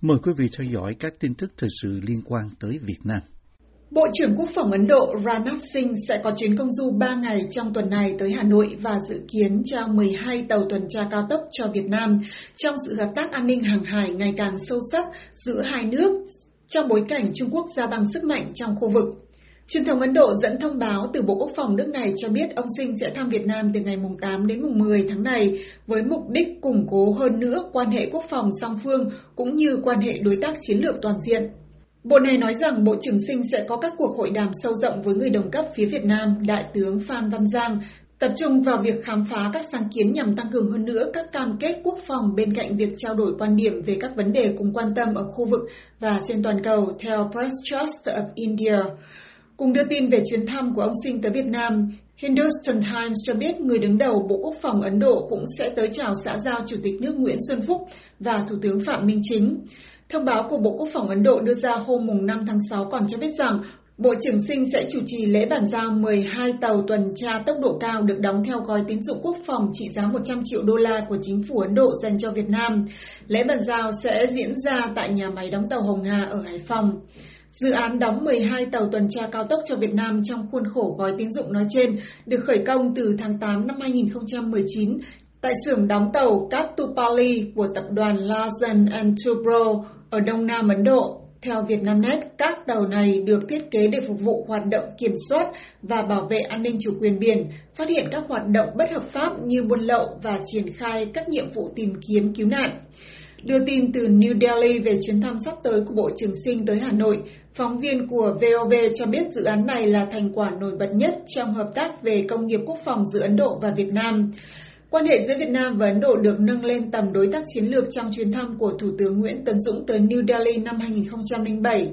Mời quý vị theo dõi các tin tức thời sự liên quan tới Việt Nam. Bộ trưởng Quốc phòng Ấn Độ Ranath Singh sẽ có chuyến công du 3 ngày trong tuần này tới Hà Nội và dự kiến trao 12 tàu tuần tra cao tốc cho Việt Nam trong sự hợp tác an ninh hàng hải ngày càng sâu sắc giữa hai nước trong bối cảnh Trung Quốc gia tăng sức mạnh trong khu vực. Truyền thông Ấn Độ dẫn thông báo từ Bộ Quốc phòng nước này cho biết ông Sinh sẽ thăm Việt Nam từ ngày 8 đến 10 tháng này với mục đích củng cố hơn nữa quan hệ quốc phòng song phương cũng như quan hệ đối tác chiến lược toàn diện. Bộ này nói rằng Bộ trưởng Sinh sẽ có các cuộc hội đàm sâu rộng với người đồng cấp phía Việt Nam, Đại tướng Phan Văn Giang, tập trung vào việc khám phá các sáng kiến nhằm tăng cường hơn nữa các cam kết quốc phòng bên cạnh việc trao đổi quan điểm về các vấn đề cùng quan tâm ở khu vực và trên toàn cầu, theo Press Trust of India. Cùng đưa tin về chuyến thăm của ông Sinh tới Việt Nam, Hindustan Times cho biết người đứng đầu Bộ Quốc phòng Ấn Độ cũng sẽ tới chào xã giao Chủ tịch nước Nguyễn Xuân Phúc và Thủ tướng Phạm Minh Chính. Thông báo của Bộ Quốc phòng Ấn Độ đưa ra hôm 5 tháng 6 còn cho biết rằng Bộ trưởng Sinh sẽ chủ trì lễ bàn giao 12 tàu tuần tra tốc độ cao được đóng theo gói tín dụng quốc phòng trị giá 100 triệu đô la của chính phủ Ấn Độ dành cho Việt Nam. Lễ bàn giao sẽ diễn ra tại nhà máy đóng tàu Hồng Hà ở Hải Phòng. Dự án đóng 12 tàu tuần tra cao tốc cho Việt Nam trong khuôn khổ gói tín dụng nói trên được khởi công từ tháng 8 năm 2019 tại xưởng đóng tàu Katupali của tập đoàn Larsen Tubro ở Đông Nam Ấn Độ. Theo Vietnamnet, các tàu này được thiết kế để phục vụ hoạt động kiểm soát và bảo vệ an ninh chủ quyền biển, phát hiện các hoạt động bất hợp pháp như buôn lậu và triển khai các nhiệm vụ tìm kiếm cứu nạn. Đưa tin từ New Delhi về chuyến thăm sắp tới của Bộ trưởng Sinh tới Hà Nội, phóng viên của VOV cho biết dự án này là thành quả nổi bật nhất trong hợp tác về công nghiệp quốc phòng giữa Ấn Độ và Việt Nam. Quan hệ giữa Việt Nam và Ấn Độ được nâng lên tầm đối tác chiến lược trong chuyến thăm của Thủ tướng Nguyễn Tấn Dũng tới New Delhi năm 2007.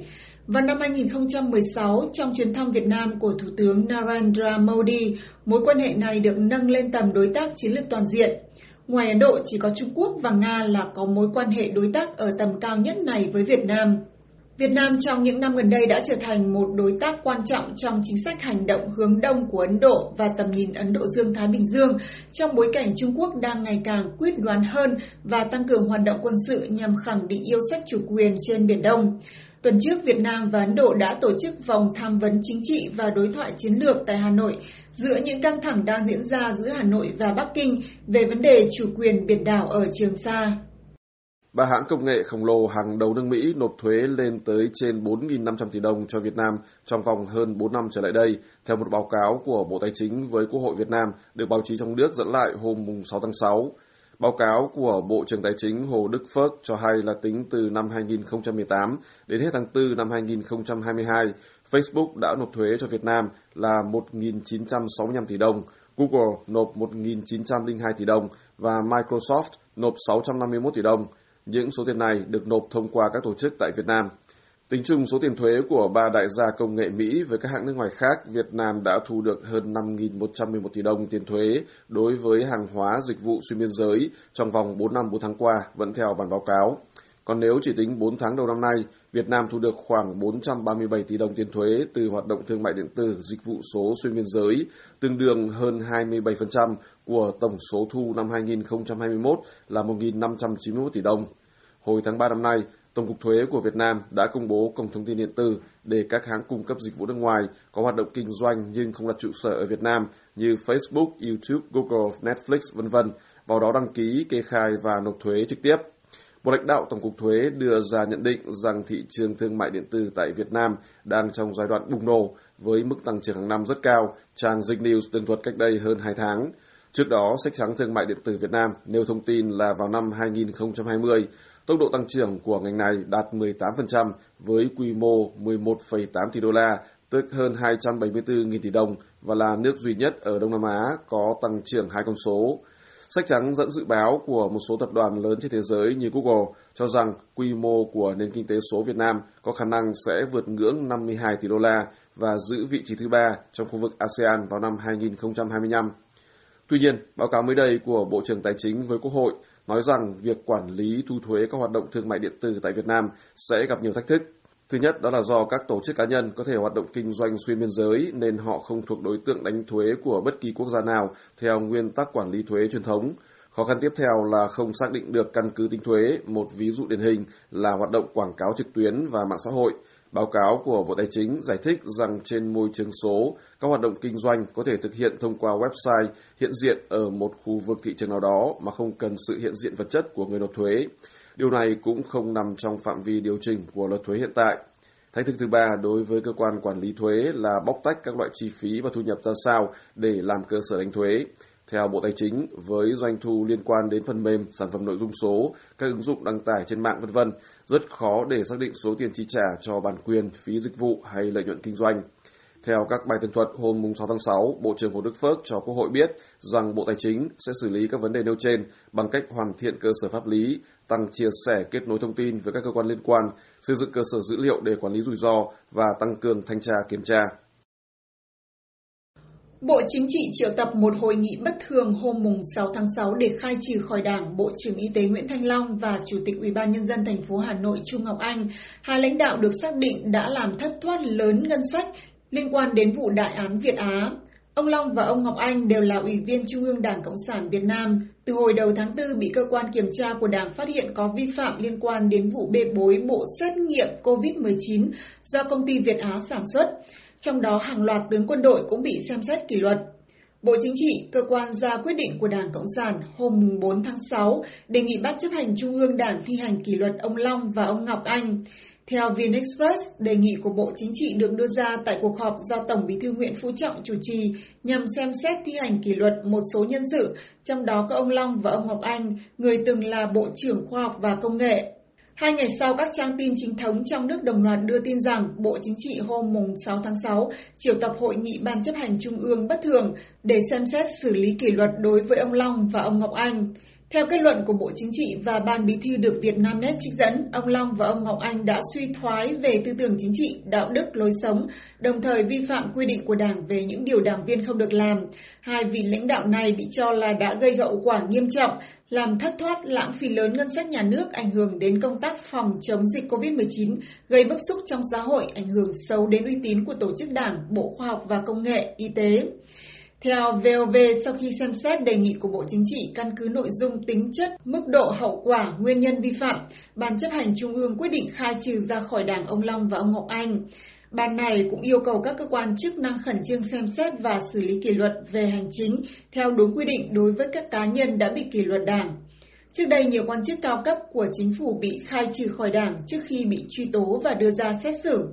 Vào năm 2016, trong chuyến thăm Việt Nam của Thủ tướng Narendra Modi, mối quan hệ này được nâng lên tầm đối tác chiến lược toàn diện. Ngoài Ấn Độ, chỉ có Trung Quốc và Nga là có mối quan hệ đối tác ở tầm cao nhất này với Việt Nam. Việt Nam trong những năm gần đây đã trở thành một đối tác quan trọng trong chính sách hành động hướng đông của Ấn Độ và tầm nhìn Ấn Độ Dương-Thái Bình Dương trong bối cảnh Trung Quốc đang ngày càng quyết đoán hơn và tăng cường hoạt động quân sự nhằm khẳng định yêu sách chủ quyền trên Biển Đông. Tuần trước, Việt Nam và Ấn Độ đã tổ chức vòng tham vấn chính trị và đối thoại chiến lược tại Hà Nội giữa những căng thẳng đang diễn ra giữa Hà Nội và Bắc Kinh về vấn đề chủ quyền biển đảo ở Trường Sa. Ba hãng công nghệ khổng lồ hàng đầu nước Mỹ nộp thuế lên tới trên 4.500 tỷ đồng cho Việt Nam trong vòng hơn 4 năm trở lại đây, theo một báo cáo của Bộ Tài chính với Quốc hội Việt Nam được báo chí trong nước dẫn lại hôm 6 tháng 6. Báo cáo của Bộ trưởng Tài chính Hồ Đức Phước cho hay là tính từ năm 2018 đến hết tháng 4 năm 2022, Facebook đã nộp thuế cho Việt Nam là 1.965 tỷ đồng, Google nộp 1.902 tỷ đồng và Microsoft nộp 651 tỷ đồng. Những số tiền này được nộp thông qua các tổ chức tại Việt Nam. Tính chung số tiền thuế của ba đại gia công nghệ Mỹ với các hãng nước ngoài khác, Việt Nam đã thu được hơn 5.111 tỷ đồng tiền thuế đối với hàng hóa dịch vụ xuyên biên giới trong vòng 4 năm 4 tháng qua, vẫn theo bản báo cáo. Còn nếu chỉ tính 4 tháng đầu năm nay, Việt Nam thu được khoảng 437 tỷ đồng tiền thuế từ hoạt động thương mại điện tử, dịch vụ số xuyên biên giới, tương đương hơn 27% của tổng số thu năm 2021 là 1.591 tỷ đồng. Hồi tháng 3 năm nay, Tổng cục Thuế của Việt Nam đã công bố cổng thông tin điện tử để các hãng cung cấp dịch vụ nước ngoài có hoạt động kinh doanh nhưng không đặt trụ sở ở Việt Nam như Facebook, YouTube, Google, Netflix, v.v. vào đó đăng ký, kê khai và nộp thuế trực tiếp. Một lãnh đạo Tổng cục Thuế đưa ra nhận định rằng thị trường thương mại điện tử tại Việt Nam đang trong giai đoạn bùng nổ với mức tăng trưởng hàng năm rất cao, trang Zing News tường thuật cách đây hơn 2 tháng. Trước đó, sách trắng thương mại điện tử Việt Nam nêu thông tin là vào năm 2020, Tốc độ tăng trưởng của ngành này đạt 18% với quy mô 11,8 tỷ đô la, tức hơn 274.000 tỷ đồng và là nước duy nhất ở Đông Nam Á có tăng trưởng hai con số. Sách trắng dẫn dự báo của một số tập đoàn lớn trên thế giới như Google cho rằng quy mô của nền kinh tế số Việt Nam có khả năng sẽ vượt ngưỡng 52 tỷ đô la và giữ vị trí thứ ba trong khu vực ASEAN vào năm 2025. Tuy nhiên, báo cáo mới đây của Bộ trưởng Tài chính với Quốc hội nói rằng việc quản lý thu thuế các hoạt động thương mại điện tử tại Việt Nam sẽ gặp nhiều thách thức. Thứ nhất đó là do các tổ chức cá nhân có thể hoạt động kinh doanh xuyên biên giới nên họ không thuộc đối tượng đánh thuế của bất kỳ quốc gia nào theo nguyên tắc quản lý thuế truyền thống. Khó khăn tiếp theo là không xác định được căn cứ tính thuế, một ví dụ điển hình là hoạt động quảng cáo trực tuyến và mạng xã hội. Báo cáo của Bộ Tài chính giải thích rằng trên môi trường số, các hoạt động kinh doanh có thể thực hiện thông qua website hiện diện ở một khu vực thị trường nào đó mà không cần sự hiện diện vật chất của người nộp thuế. Điều này cũng không nằm trong phạm vi điều chỉnh của luật thuế hiện tại. Thách thức thứ ba đối với cơ quan quản lý thuế là bóc tách các loại chi phí và thu nhập ra sao để làm cơ sở đánh thuế. Theo Bộ Tài chính, với doanh thu liên quan đến phần mềm, sản phẩm nội dung số, các ứng dụng đăng tải trên mạng vân vân, rất khó để xác định số tiền chi trả cho bản quyền, phí dịch vụ hay lợi nhuận kinh doanh. Theo các bài tường thuật hôm 6 tháng 6, Bộ trưởng Hồ Đức Phước cho Quốc hội biết rằng Bộ Tài chính sẽ xử lý các vấn đề nêu trên bằng cách hoàn thiện cơ sở pháp lý, tăng chia sẻ kết nối thông tin với các cơ quan liên quan, xây dựng cơ sở dữ liệu để quản lý rủi ro và tăng cường thanh tra kiểm tra. Bộ Chính trị triệu tập một hội nghị bất thường hôm 6 tháng 6 để khai trừ khỏi Đảng Bộ trưởng Y tế Nguyễn Thanh Long và Chủ tịch Ủy ban nhân dân thành phố Hà Nội Trung Ngọc Anh, hai lãnh đạo được xác định đã làm thất thoát lớn ngân sách liên quan đến vụ đại án Việt Á. Ông Long và ông Ngọc Anh đều là ủy viên Trung ương Đảng Cộng sản Việt Nam. Từ hồi đầu tháng 4 bị cơ quan kiểm tra của Đảng phát hiện có vi phạm liên quan đến vụ bê bối bộ xét nghiệm COVID-19 do công ty Việt Á sản xuất trong đó hàng loạt tướng quân đội cũng bị xem xét kỷ luật. Bộ Chính trị, cơ quan ra quyết định của Đảng Cộng sản hôm 4 tháng 6 đề nghị Ban chấp hành Trung ương Đảng thi hành kỷ luật ông Long và ông Ngọc Anh. Theo VnExpress, đề nghị của Bộ Chính trị được đưa ra tại cuộc họp do Tổng bí thư Nguyễn Phú Trọng chủ trì nhằm xem xét thi hành kỷ luật một số nhân sự, trong đó có ông Long và ông Ngọc Anh, người từng là Bộ trưởng Khoa học và Công nghệ. Hai ngày sau, các trang tin chính thống trong nước đồng loạt đưa tin rằng Bộ Chính trị hôm 6 tháng 6 triệu tập hội nghị Ban chấp hành Trung ương bất thường để xem xét xử lý kỷ luật đối với ông Long và ông Ngọc Anh. Theo kết luận của Bộ Chính trị và Ban Bí thư được Việt Nam Net trích dẫn, ông Long và ông Ngọc Anh đã suy thoái về tư tưởng chính trị, đạo đức, lối sống, đồng thời vi phạm quy định của Đảng về những điều đảng viên không được làm. Hai vị lãnh đạo này bị cho là đã gây hậu quả nghiêm trọng, làm thất thoát lãng phí lớn ngân sách nhà nước, ảnh hưởng đến công tác phòng chống dịch COVID-19, gây bức xúc trong xã hội, ảnh hưởng xấu đến uy tín của tổ chức Đảng, Bộ Khoa học và Công nghệ, Y tế. Theo VOV, sau khi xem xét đề nghị của Bộ Chính trị căn cứ nội dung tính chất, mức độ hậu quả, nguyên nhân vi phạm, Ban chấp hành Trung ương quyết định khai trừ ra khỏi Đảng ông Long và ông Ngọc Anh. Ban này cũng yêu cầu các cơ quan chức năng khẩn trương xem xét và xử lý kỷ luật về hành chính theo đúng quy định đối với các cá nhân đã bị kỷ luật đảng. Trước đây, nhiều quan chức cao cấp của chính phủ bị khai trừ khỏi đảng trước khi bị truy tố và đưa ra xét xử.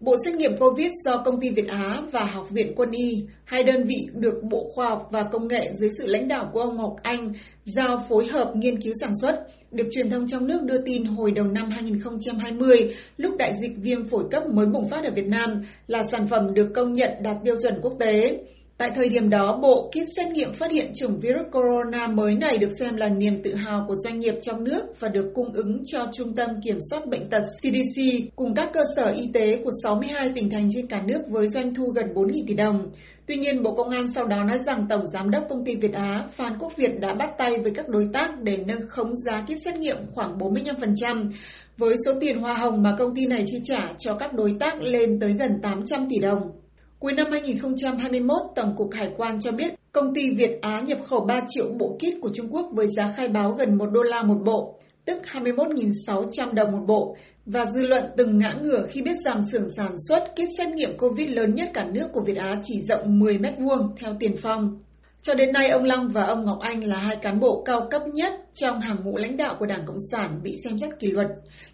Bộ xét nghiệm COVID do Công ty Việt Á và Học viện Quân y, hai đơn vị được Bộ Khoa học và Công nghệ dưới sự lãnh đạo của ông Ngọc Anh giao phối hợp nghiên cứu sản xuất, được truyền thông trong nước đưa tin hồi đầu năm 2020, lúc đại dịch viêm phổi cấp mới bùng phát ở Việt Nam, là sản phẩm được công nhận đạt tiêu chuẩn quốc tế. Tại thời điểm đó, bộ kit xét nghiệm phát hiện chủng virus corona mới này được xem là niềm tự hào của doanh nghiệp trong nước và được cung ứng cho Trung tâm Kiểm soát Bệnh tật CDC cùng các cơ sở y tế của 62 tỉnh thành trên cả nước với doanh thu gần 4.000 tỷ đồng. Tuy nhiên, Bộ Công an sau đó nói rằng Tổng Giám đốc Công ty Việt Á Phan Quốc Việt đã bắt tay với các đối tác để nâng khống giá kit xét nghiệm khoảng 45%, với số tiền hoa hồng mà công ty này chi trả cho các đối tác lên tới gần 800 tỷ đồng. Cuối năm 2021, Tổng cục Hải quan cho biết công ty Việt Á nhập khẩu 3 triệu bộ kit của Trung Quốc với giá khai báo gần 1 đô la một bộ, tức 21.600 đồng một bộ, và dư luận từng ngã ngửa khi biết rằng xưởng sản xuất kit xét nghiệm COVID lớn nhất cả nước của Việt Á chỉ rộng 10 mét vuông theo tiền phong. Cho đến nay, ông Long và ông Ngọc Anh là hai cán bộ cao cấp nhất trong hàng ngũ lãnh đạo của Đảng Cộng sản bị xem xét kỷ luật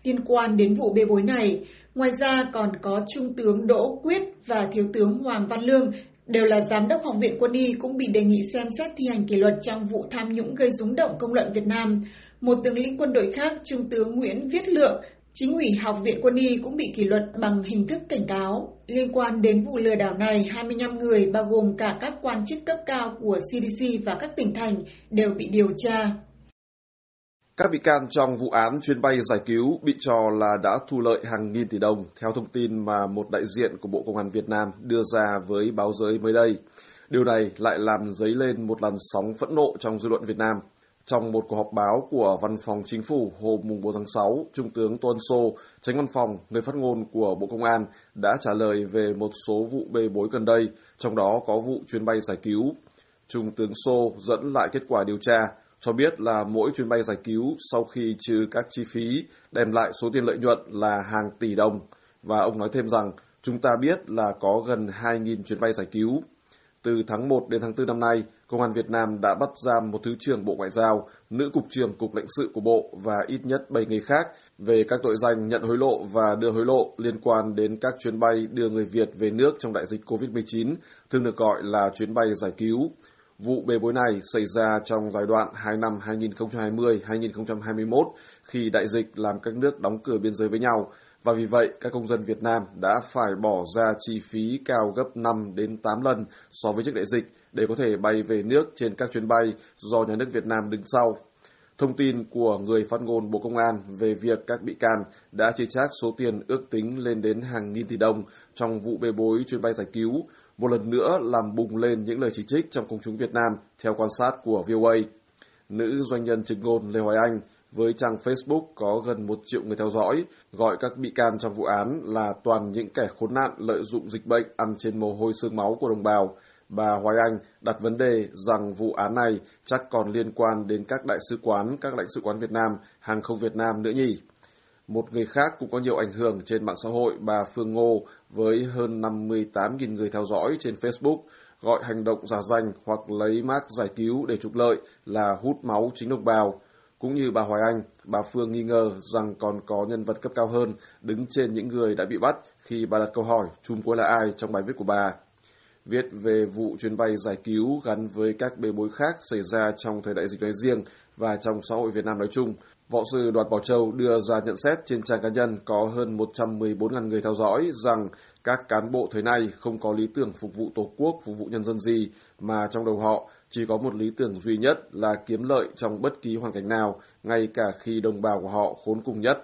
liên quan đến vụ bê bối này. Ngoài ra còn có Trung tướng Đỗ Quyết và Thiếu tướng Hoàng Văn Lương đều là Giám đốc Học viện Quân y cũng bị đề nghị xem xét thi hành kỷ luật trong vụ tham nhũng gây rúng động công luận Việt Nam. Một tướng lĩnh quân đội khác, Trung tướng Nguyễn Viết Lượng, chính ủy Học viện Quân y cũng bị kỷ luật bằng hình thức cảnh cáo. Liên quan đến vụ lừa đảo này, 25 người bao gồm cả các quan chức cấp cao của CDC và các tỉnh thành đều bị điều tra. Các bị can trong vụ án chuyến bay giải cứu bị cho là đã thu lợi hàng nghìn tỷ đồng, theo thông tin mà một đại diện của Bộ Công an Việt Nam đưa ra với báo giới mới đây. Điều này lại làm dấy lên một làn sóng phẫn nộ trong dư luận Việt Nam. Trong một cuộc họp báo của Văn phòng Chính phủ hôm 4 tháng 6, Trung tướng Tuân Sô, tránh văn phòng, người phát ngôn của Bộ Công an, đã trả lời về một số vụ bê bối gần đây, trong đó có vụ chuyến bay giải cứu. Trung tướng Sô dẫn lại kết quả điều tra, cho biết là mỗi chuyến bay giải cứu sau khi trừ các chi phí đem lại số tiền lợi nhuận là hàng tỷ đồng. Và ông nói thêm rằng chúng ta biết là có gần 2.000 chuyến bay giải cứu. Từ tháng 1 đến tháng 4 năm nay, Công an Việt Nam đã bắt giam một Thứ trưởng Bộ Ngoại giao, nữ Cục trưởng Cục lãnh sự của Bộ và ít nhất 7 người khác về các tội danh nhận hối lộ và đưa hối lộ liên quan đến các chuyến bay đưa người Việt về nước trong đại dịch COVID-19, thường được gọi là chuyến bay giải cứu. Vụ bê bối này xảy ra trong giai đoạn 2 năm 2020-2021 khi đại dịch làm các nước đóng cửa biên giới với nhau và vì vậy các công dân Việt Nam đã phải bỏ ra chi phí cao gấp 5 đến 8 lần so với trước đại dịch để có thể bay về nước trên các chuyến bay do nhà nước Việt Nam đứng sau. Thông tin của người phát ngôn Bộ Công an về việc các bị can đã chi trác số tiền ước tính lên đến hàng nghìn tỷ đồng trong vụ bê bối chuyến bay giải cứu, một lần nữa làm bùng lên những lời chỉ trích trong công chúng Việt Nam theo quan sát của VOA. Nữ doanh nhân chứng ngôn Lê Hoài Anh với trang Facebook có gần một triệu người theo dõi, gọi các bị can trong vụ án là toàn những kẻ khốn nạn lợi dụng dịch bệnh ăn trên mồ hôi xương máu của đồng bào. Bà Hoài Anh đặt vấn đề rằng vụ án này chắc còn liên quan đến các đại sứ quán, các lãnh sự quán Việt Nam, hàng không Việt Nam nữa nhỉ. Một người khác cũng có nhiều ảnh hưởng trên mạng xã hội, bà Phương Ngô, với hơn 58.000 người theo dõi trên Facebook, gọi hành động giả danh hoặc lấy mác giải cứu để trục lợi là hút máu chính đồng bào. Cũng như bà Hoài Anh, bà Phương nghi ngờ rằng còn có nhân vật cấp cao hơn đứng trên những người đã bị bắt khi bà đặt câu hỏi chung cuối là ai trong bài viết của bà. Viết về vụ chuyến bay giải cứu gắn với các bê bối khác xảy ra trong thời đại dịch nói riêng và trong xã hội Việt Nam nói chung, Võ sư Đoạt Bảo Châu đưa ra nhận xét trên trang cá nhân có hơn 114.000 người theo dõi rằng các cán bộ thời nay không có lý tưởng phục vụ Tổ quốc, phục vụ nhân dân gì, mà trong đầu họ chỉ có một lý tưởng duy nhất là kiếm lợi trong bất kỳ hoàn cảnh nào, ngay cả khi đồng bào của họ khốn cùng nhất.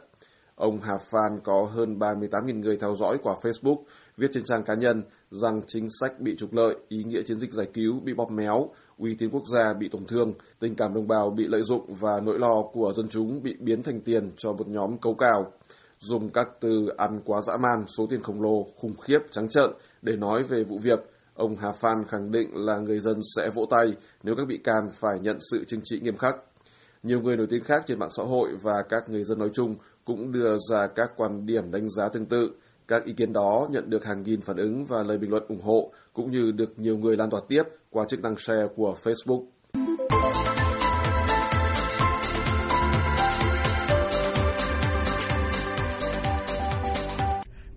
Ông Hà Phan có hơn 38.000 người theo dõi qua Facebook, viết trên trang cá nhân rằng chính sách bị trục lợi, ý nghĩa chiến dịch giải cứu bị bóp méo, uy tín quốc gia bị tổn thương, tình cảm đồng bào bị lợi dụng và nỗi lo của dân chúng bị biến thành tiền cho một nhóm cấu cào. Dùng các từ ăn quá dã man, số tiền khổng lồ, khủng khiếp, trắng trợn để nói về vụ việc, ông Hà Phan khẳng định là người dân sẽ vỗ tay nếu các bị can phải nhận sự trừng trị nghiêm khắc. Nhiều người nổi tiếng khác trên mạng xã hội và các người dân nói chung cũng đưa ra các quan điểm đánh giá tương tự. Các ý kiến đó nhận được hàng nghìn phản ứng và lời bình luận ủng hộ, cũng như được nhiều người lan tỏa tiếp qua chức năng share của Facebook.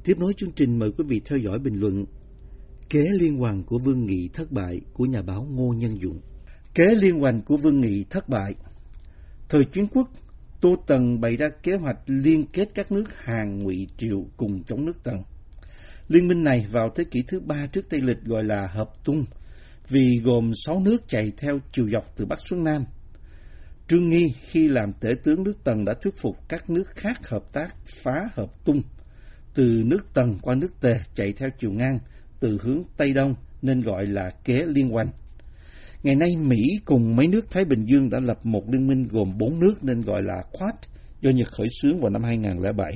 Tiếp nối chương trình mời quý vị theo dõi bình luận Kế liên hoàn của Vương Nghị thất bại của nhà báo Ngô Nhân Dụng. Kế liên hoàn của Vương Nghị thất bại. Thời chiến quốc, Tô Tần bày ra kế hoạch liên kết các nước Hàn, Ngụy, Triệu cùng chống nước Tần. Liên minh này vào thế kỷ thứ ba trước Tây Lịch gọi là Hợp Tung, vì gồm sáu nước chạy theo chiều dọc từ Bắc xuống Nam. Trương Nghi khi làm tể tướng nước Tần đã thuyết phục các nước khác hợp tác phá Hợp Tung, từ nước Tần qua nước Tề chạy theo chiều ngang, từ hướng Tây Đông nên gọi là kế liên quan. Ngày nay Mỹ cùng mấy nước Thái Bình Dương đã lập một liên minh gồm bốn nước nên gọi là Quad do Nhật khởi xướng vào năm 2007,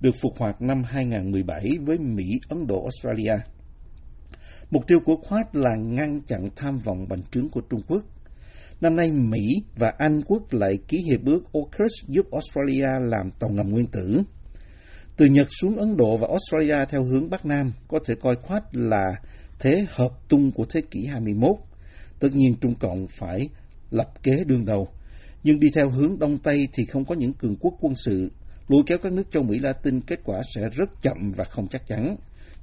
được phục hoạt năm 2017 với Mỹ, Ấn Độ, Australia. Mục tiêu của Quad là ngăn chặn tham vọng bành trướng của Trung Quốc. Năm nay Mỹ và Anh quốc lại ký hiệp ước AUKUS giúp Australia làm tàu ngầm nguyên tử. Từ Nhật xuống Ấn Độ và Australia theo hướng Bắc Nam có thể coi Quad là thế hợp tung của thế kỷ 21 Tất nhiên Trung Cộng phải lập kế đương đầu. Nhưng đi theo hướng Đông Tây thì không có những cường quốc quân sự. Lùi kéo các nước châu Mỹ Latin kết quả sẽ rất chậm và không chắc chắn.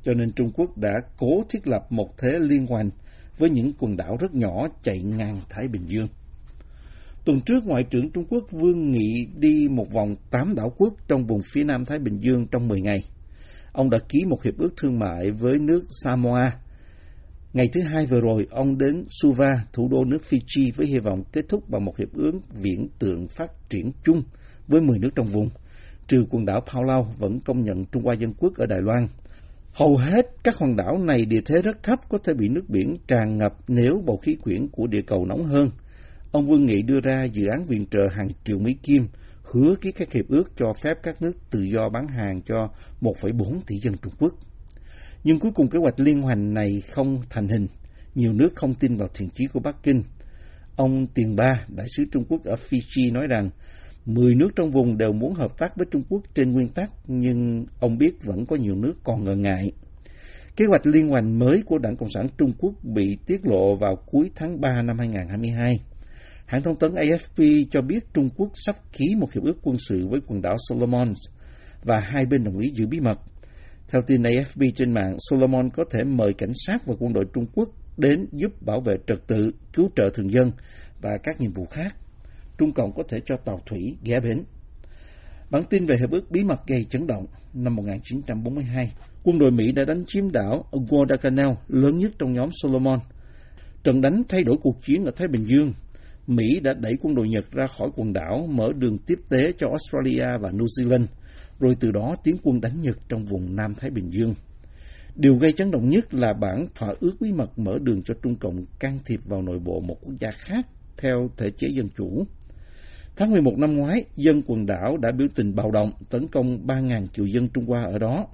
Cho nên Trung Quốc đã cố thiết lập một thế liên hoàn với những quần đảo rất nhỏ chạy ngang Thái Bình Dương. Tuần trước, Ngoại trưởng Trung Quốc Vương Nghị đi một vòng tám đảo quốc trong vùng phía Nam Thái Bình Dương trong 10 ngày. Ông đã ký một hiệp ước thương mại với nước Samoa Ngày thứ hai vừa rồi, ông đến Suva, thủ đô nước Fiji với hy vọng kết thúc bằng một hiệp ước viễn tượng phát triển chung với 10 nước trong vùng, trừ quần đảo Palau vẫn công nhận Trung Hoa Dân Quốc ở Đài Loan. Hầu hết các hòn đảo này địa thế rất thấp có thể bị nước biển tràn ngập nếu bầu khí quyển của địa cầu nóng hơn. Ông Vương Nghị đưa ra dự án viện trợ hàng triệu Mỹ Kim, hứa ký các hiệp ước cho phép các nước tự do bán hàng cho 1,4 tỷ dân Trung Quốc. Nhưng cuối cùng kế hoạch liên hoành này không thành hình. Nhiều nước không tin vào thiện chí của Bắc Kinh. Ông Tiền Ba, đại sứ Trung Quốc ở Fiji nói rằng 10 nước trong vùng đều muốn hợp tác với Trung Quốc trên nguyên tắc, nhưng ông biết vẫn có nhiều nước còn ngần ngại. Kế hoạch liên hoành mới của Đảng Cộng sản Trung Quốc bị tiết lộ vào cuối tháng 3 năm 2022. Hãng thông tấn AFP cho biết Trung Quốc sắp ký một hiệp ước quân sự với quần đảo Solomon và hai bên đồng ý giữ bí mật. Theo tin AFP trên mạng, Solomon có thể mời cảnh sát và quân đội Trung Quốc đến giúp bảo vệ trật tự, cứu trợ thường dân và các nhiệm vụ khác. Trung Cộng có thể cho tàu thủy ghé bến. Bản tin về hiệp ước bí mật gây chấn động năm 1942, quân đội Mỹ đã đánh chiếm đảo Guadalcanal lớn nhất trong nhóm Solomon. Trận đánh thay đổi cuộc chiến ở Thái Bình Dương. Mỹ đã đẩy quân đội Nhật ra khỏi quần đảo, mở đường tiếp tế cho Australia và New Zealand, rồi từ đó tiến quân đánh Nhật trong vùng Nam Thái Bình Dương. Điều gây chấn động nhất là bản thỏa ước bí mật mở đường cho Trung Cộng can thiệp vào nội bộ một quốc gia khác theo thể chế dân chủ. Tháng 11 năm ngoái, dân quần đảo đã biểu tình bạo động tấn công 3.000 triệu dân Trung Hoa ở đó.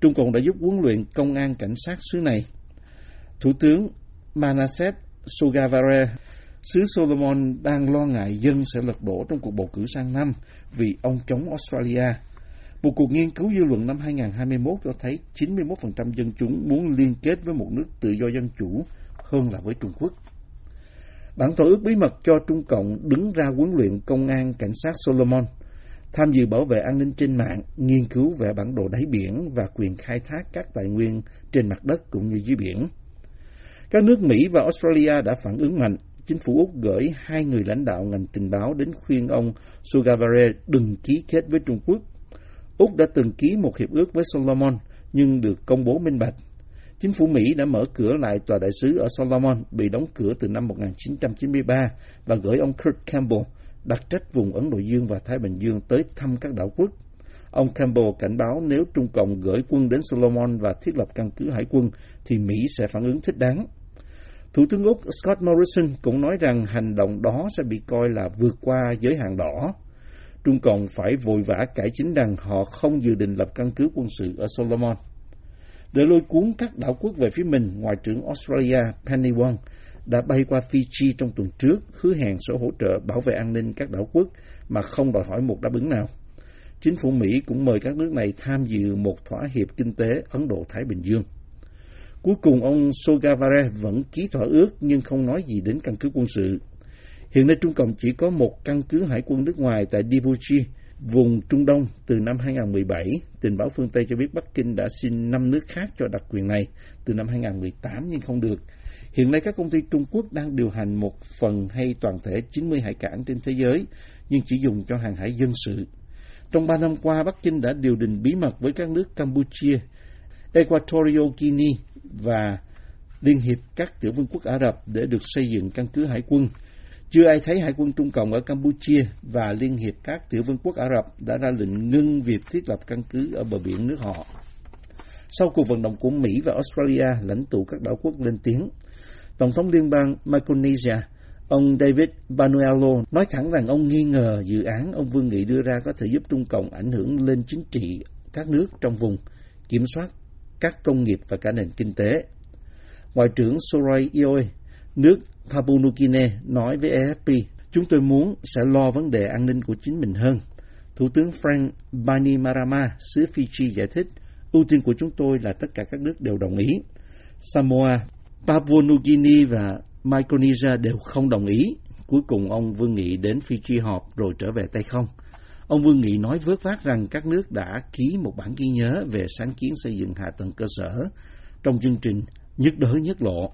Trung Cộng đã giúp huấn luyện công an cảnh sát xứ này. Thủ tướng Manasseh Sugavare xứ Solomon đang lo ngại dân sẽ lật đổ trong cuộc bầu cử sang năm vì ông chống Australia. Một cuộc nghiên cứu dư luận năm 2021 cho thấy 91% dân chúng muốn liên kết với một nước tự do dân chủ hơn là với Trung Quốc. Bản thỏa ước bí mật cho Trung Cộng đứng ra huấn luyện công an cảnh sát Solomon, tham dự bảo vệ an ninh trên mạng, nghiên cứu về bản đồ đáy biển và quyền khai thác các tài nguyên trên mặt đất cũng như dưới biển. Các nước Mỹ và Australia đã phản ứng mạnh. Chính phủ Úc gửi hai người lãnh đạo ngành tình báo đến khuyên ông Sugavare đừng ký kết với Trung Quốc. Úc đã từng ký một hiệp ước với Solomon nhưng được công bố minh bạch Chính phủ Mỹ đã mở cửa lại tòa đại sứ ở Solomon bị đóng cửa từ năm 1993 và gửi ông Kurt Campbell, đặc trách vùng Ấn Độ Dương và Thái Bình Dương tới thăm các đảo quốc. Ông Campbell cảnh báo nếu Trung Cộng gửi quân đến Solomon và thiết lập căn cứ hải quân thì Mỹ sẽ phản ứng thích đáng. Thủ tướng Úc Scott Morrison cũng nói rằng hành động đó sẽ bị coi là vượt qua giới hạn đỏ. Trung Cộng phải vội vã cải chính rằng họ không dự định lập căn cứ quân sự ở Solomon. Để lôi cuốn các đảo quốc về phía mình, Ngoại trưởng Australia Penny Wong đã bay qua Fiji trong tuần trước, hứa hẹn sẽ hỗ trợ bảo vệ an ninh các đảo quốc mà không đòi hỏi một đáp ứng nào. Chính phủ Mỹ cũng mời các nước này tham dự một thỏa hiệp kinh tế Ấn Độ-Thái Bình Dương. Cuối cùng, ông Sogavare vẫn ký thỏa ước nhưng không nói gì đến căn cứ quân sự. Hiện nay Trung Cộng chỉ có một căn cứ hải quân nước ngoài tại Djibouti, vùng Trung Đông từ năm 2017, tình báo phương Tây cho biết Bắc Kinh đã xin 5 nước khác cho đặc quyền này từ năm 2018 nhưng không được. Hiện nay các công ty Trung Quốc đang điều hành một phần hay toàn thể 90 hải cảng trên thế giới nhưng chỉ dùng cho hàng hải dân sự. Trong 3 năm qua, Bắc Kinh đã điều đình bí mật với các nước Campuchia, Equatorial Guinea và Liên hiệp các tiểu vương quốc Ả Rập để được xây dựng căn cứ hải quân chưa ai thấy Hải quân Trung Cộng ở Campuchia và Liên hiệp các tiểu vương quốc Ả Rập đã ra lệnh ngưng việc thiết lập căn cứ ở bờ biển nước họ. Sau cuộc vận động của Mỹ và Australia, lãnh tụ các đảo quốc lên tiếng, Tổng thống liên bang Micronesia, ông David Banuelo nói thẳng rằng ông nghi ngờ dự án ông Vương Nghị đưa ra có thể giúp Trung Cộng ảnh hưởng lên chính trị các nước trong vùng, kiểm soát các công nghiệp và cả nền kinh tế. Ngoại trưởng Sorai Ioi, nước Papua New Guinea nói với AFP, chúng tôi muốn sẽ lo vấn đề an ninh của chính mình hơn. Thủ tướng Frank Bainimarama, xứ Fiji giải thích, ưu tiên của chúng tôi là tất cả các nước đều đồng ý. Samoa, Papua New Guinea và Micronesia đều không đồng ý. Cuối cùng ông Vương Nghị đến Fiji họp rồi trở về tay không. Ông Vương Nghị nói vớt vát rằng các nước đã ký một bản ghi nhớ về sáng kiến xây dựng hạ tầng cơ sở trong chương trình nhất đới nhất lộ,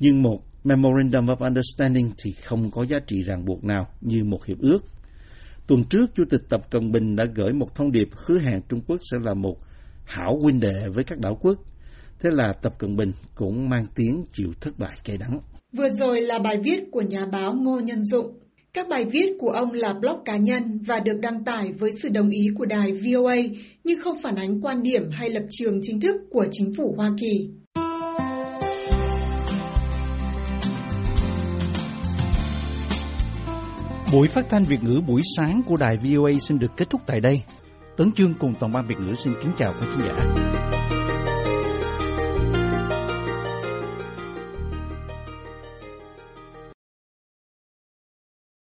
nhưng một Memorandum of Understanding thì không có giá trị ràng buộc nào như một hiệp ước. Tuần trước, Chủ tịch Tập Cận Bình đã gửi một thông điệp hứa hẹn Trung Quốc sẽ là một hảo huynh đệ với các đảo quốc. Thế là Tập Cận Bình cũng mang tiếng chịu thất bại cay đắng. Vừa rồi là bài viết của nhà báo Ngô Nhân Dụng. Các bài viết của ông là blog cá nhân và được đăng tải với sự đồng ý của đài VOA nhưng không phản ánh quan điểm hay lập trường chính thức của chính phủ Hoa Kỳ. Buổi phát thanh Việt ngữ buổi sáng của đài VOA xin được kết thúc tại đây. Tấn Chương cùng toàn ban Việt ngữ xin kính chào quý khán giả.